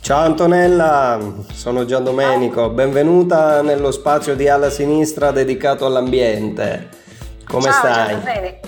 Ciao Antonella, sono Gian Domenico, benvenuta nello spazio di Alla Sinistra dedicato all'ambiente. Come Ciao, stai? Bene.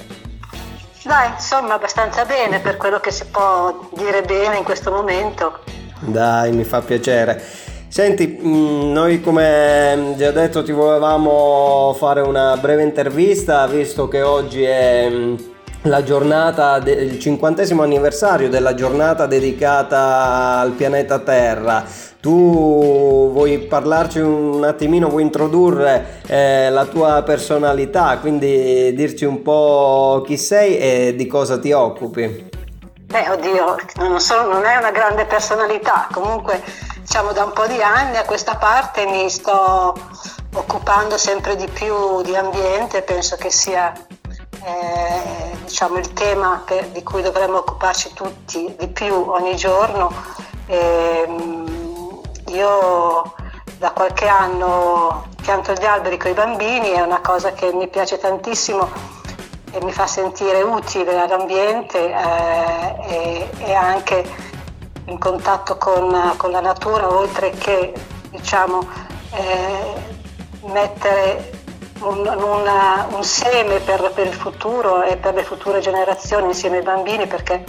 Dai, insomma, abbastanza bene per quello che si può dire bene in questo momento. Dai, mi fa piacere. Senti, mm, noi come già detto ti volevamo fare una breve intervista, visto che oggi è mm, la giornata, il cinquantesimo anniversario della giornata dedicata al pianeta Terra. Tu vuoi parlarci un attimino, vuoi introdurre eh, la tua personalità, quindi dirci un po' chi sei e di cosa ti occupi? Beh, oddio, non, so, non è una grande personalità, comunque diciamo da un po' di anni a questa parte mi sto occupando sempre di più di ambiente, penso che sia eh, diciamo, il tema che, di cui dovremmo occuparci tutti di più ogni giorno. E, ehm, io da qualche anno pianto gli alberi con i bambini, è una cosa che mi piace tantissimo e mi fa sentire utile all'ambiente eh, e, e, anche in contatto con, con, la natura, oltre che diciamo, eh, mettere un, una, un seme per, per, il futuro e per le future generazioni insieme ai bambini perché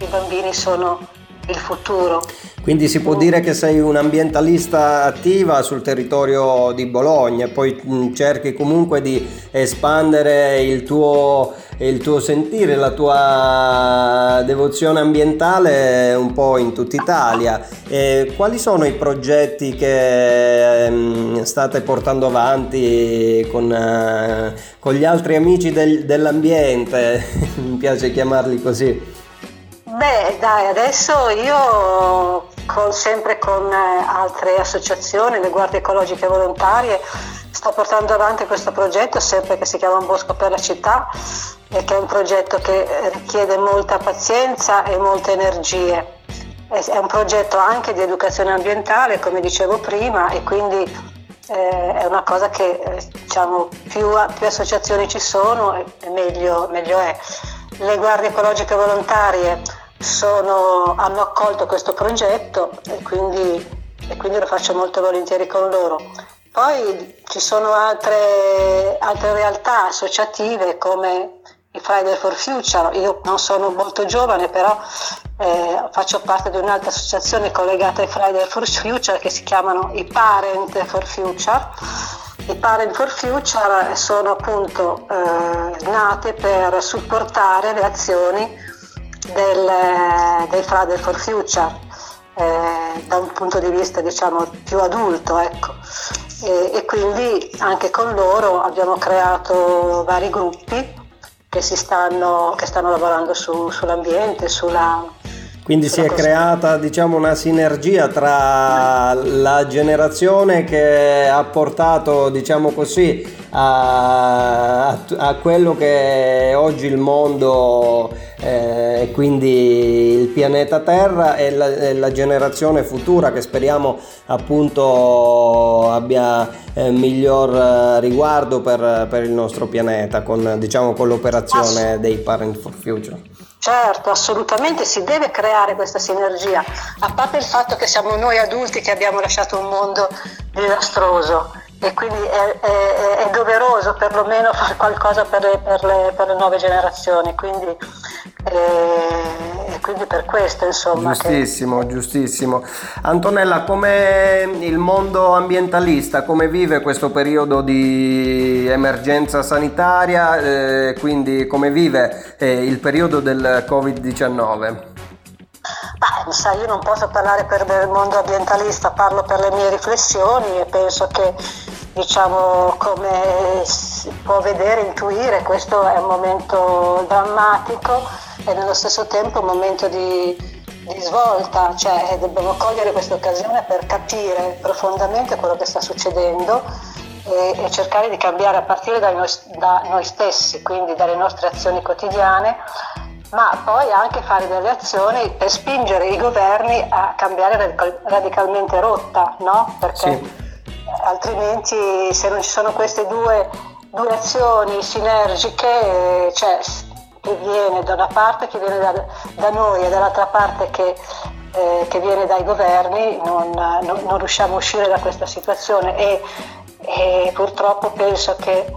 i bambini sono il futuro. Quindi si può dire che sei un'ambientalista attiva sul territorio di Bologna e poi cerchi comunque di espandere il tuo, il tuo sentire, la tua devozione ambientale un po' in tutta Italia. E quali sono i progetti che mm, state portando avanti con, uh, con gli altri amici del, dell'ambiente? Mi piace chiamarli così. Beh, dai, adesso io con, sempre con eh, altre associazioni, le guardie ecologiche volontarie, sto portando avanti questo progetto sempre che si chiama Un bosco per la città e che è un progetto che richiede molta pazienza e molte energie. È un progetto anche di educazione ambientale, come dicevo prima, e quindi eh, è una cosa che eh, diciamo, più, più, associazioni ci sono meglio, meglio è. Le guardie ecologiche volontarie sono, hanno accolto questo progetto e quindi, e quindi, lo faccio molto volentieri con loro. Poi ci sono altre, altre realtà associative come i Friday for Future, io non sono molto giovane però eh, faccio parte di un'altra associazione collegata ai Friday for Future che si chiamano i Parent for Future. I Parent for Future sono appunto eh, nate per supportare le azioni del, dei Friday for Future eh, da un punto di vista diciamo più adulto ecco. e, e, quindi anche con loro abbiamo creato vari gruppi che, stanno, che stanno lavorando su, sull'ambiente, sulla, quindi si è creata diciamo, una sinergia tra la generazione che ha portato diciamo così, a, a, quello che è oggi il mondo eh, e quindi il pianeta Terra e la, e la, generazione futura che speriamo appunto abbia eh, miglior riguardo per, per, il nostro pianeta con, diciamo, con l'operazione dei Parent for Future. Certo, assolutamente si deve creare questa sinergia, a parte il fatto che siamo noi adulti che abbiamo lasciato un mondo disastroso e quindi è, è, è doveroso perlomeno fare qualcosa per le, per le, per le nuove generazioni, quindi, eh, quindi per questo insomma. Giustissimo, che... giustissimo. Antonella, come il mondo ambientalista, come vive questo periodo di emergenza sanitaria, eh, quindi come vive eh, il periodo del Covid-19? Bah, sai, io non posso parlare per il mondo ambientalista, parlo per le mie riflessioni e penso che, diciamo, come si può vedere, intuire, questo è un momento drammatico e nello stesso tempo un momento di, di svolta, cioè dobbiamo cogliere questa occasione per capire profondamente quello che sta succedendo e, e cercare di cambiare a partire da noi, da noi stessi, quindi dalle nostre azioni quotidiane ma poi anche fare delle azioni per spingere i governi a cambiare radicalmente rotta, no? Perché sì. Altrimenti se non ci sono queste due, due azioni sinergiche, cioè chi viene da una parte, chi viene da, da noi e dall'altra parte che eh, che viene dai governi non, non, non, riusciamo a uscire da questa situazione e, e purtroppo penso che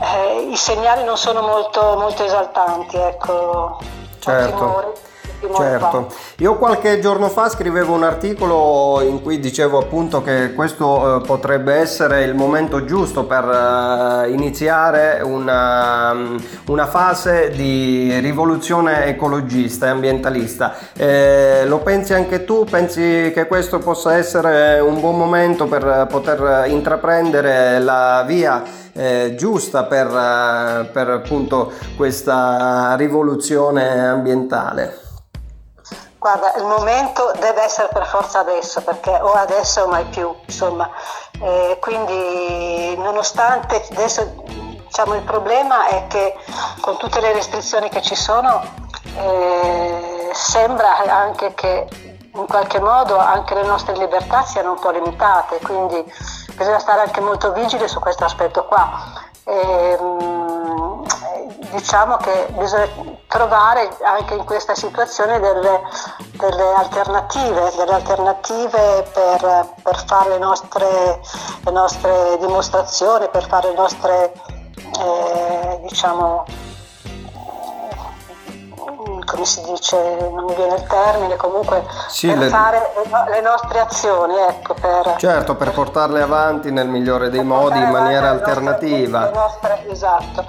eh, i segnali non sono molto, molto esaltanti. Ecco. Certo. Certo, io qualche giorno fa scrivevo un articolo in cui dicevo appunto che questo eh, potrebbe essere il momento giusto per eh, iniziare una, mm, una, fase di rivoluzione ecologista e ambientalista. Eh, lo pensi anche tu? Pensi che questo possa essere un buon momento per poter intraprendere la via? Eh, giusta per, eh, per appunto questa rivoluzione ambientale? Guarda, il momento deve essere per forza adesso, perché o adesso o mai più, insomma. Eh, quindi nonostante adesso diciamo, il problema è che con tutte le restrizioni che ci sono eh, sembra anche che in qualche modo anche le nostre libertà siano un po' limitate, quindi bisogna stare anche molto vigili su questo aspetto qua. E, ehm, diciamo che bisogna trovare anche in questa situazione delle, delle alternative, delle alternative per, per fare le nostre, le nostre, dimostrazioni, per fare le nostre eh, diciamo come si dice, non mi viene il termine, comunque sì, per le... fare le nostre azioni, ecco, per, certo, per portarle avanti nel migliore dei modi in maniera alternativa. Nostre, esatto.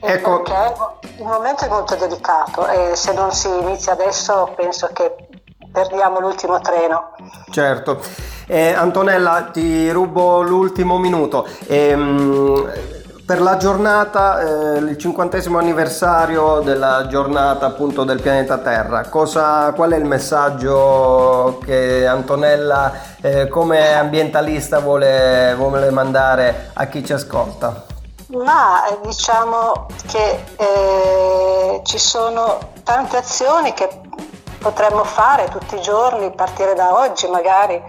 Ecco. Perché il momento è molto delicato e se non si inizia adesso penso che perdiamo l'ultimo treno. Certo. Eh, Antonella, ti rubo l'ultimo minuto. Ehm, per la giornata, eh, il cinquantesimo anniversario della giornata appunto del pianeta Terra, cosa, qual è il messaggio che Antonella eh, come ambientalista vuole, vuole mandare a chi ci ascolta? Ma eh, diciamo che eh, ci sono tante azioni che potremmo fare tutti i giorni, partire da oggi magari.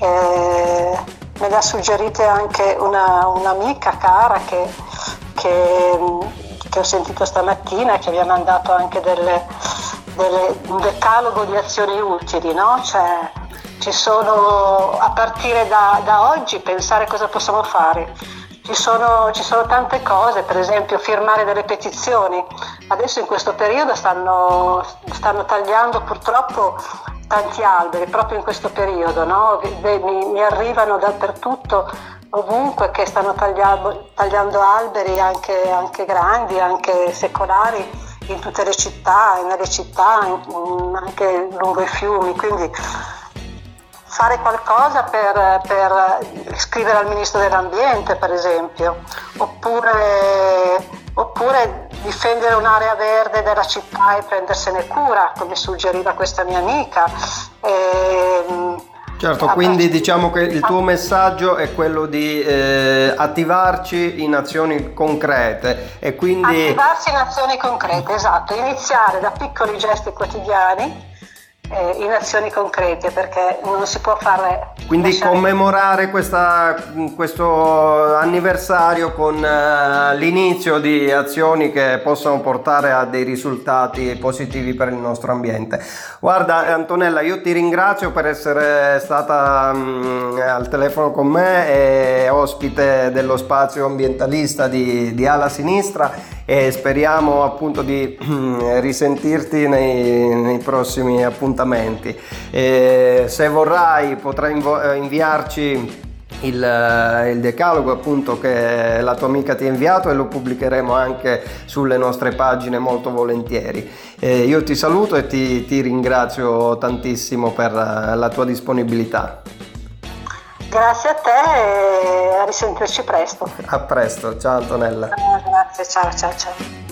Eh, me le ha suggerite anche una, un'amica cara che, che, che, ho sentito stamattina che mi ha mandato anche delle, delle, un decalogo di azioni utili, no? Cioè, ci sono, a partire da, da oggi, pensare cosa possiamo fare. Ci sono, ci sono, tante cose, per esempio firmare delle petizioni. Adesso in questo periodo stanno, stanno tagliando purtroppo tanti alberi proprio in questo periodo, no? mi, mi, arrivano dappertutto, ovunque, che stanno tagliando, tagliando alberi anche, anche, grandi, anche secolari, in tutte le città, nelle città, anche lungo i fiumi. Quindi fare qualcosa per, per scrivere al Ministro dell'Ambiente, per esempio, oppure, oppure difendere un'area verde della città e prendersene cura, come suggeriva questa mia amica. E, ehm, Certo, quindi diciamo che il tuo messaggio è quello di eh, attivarci in azioni concrete e quindi... Attivarsi in azioni concrete, esatto, iniziare da piccoli gesti quotidiani eh, in azioni concrete perché non si può fare... Quindi lasciare... commemorare questa, questo anniversario con uh, l'inizio di azioni che possano portare a dei risultati positivi per il nostro ambiente. Guarda Antonella, io ti ringrazio per essere stata um, al telefono con me e ospite dello spazio ambientalista di, di Ala Sinistra e speriamo appunto di risentirti nei, nei prossimi appuntamenti. E se vorrai potrai invo- eh, inviarci il, eh, il, decalogo appunto che la tua amica ti ha inviato e lo pubblicheremo anche sulle nostre pagine molto volentieri. E io ti saluto e ti, ti ringrazio tantissimo per eh, la tua disponibilità. Grazie a te e a risentirci presto. A presto, ciao Antonella. Grazie, ciao ciao ciao.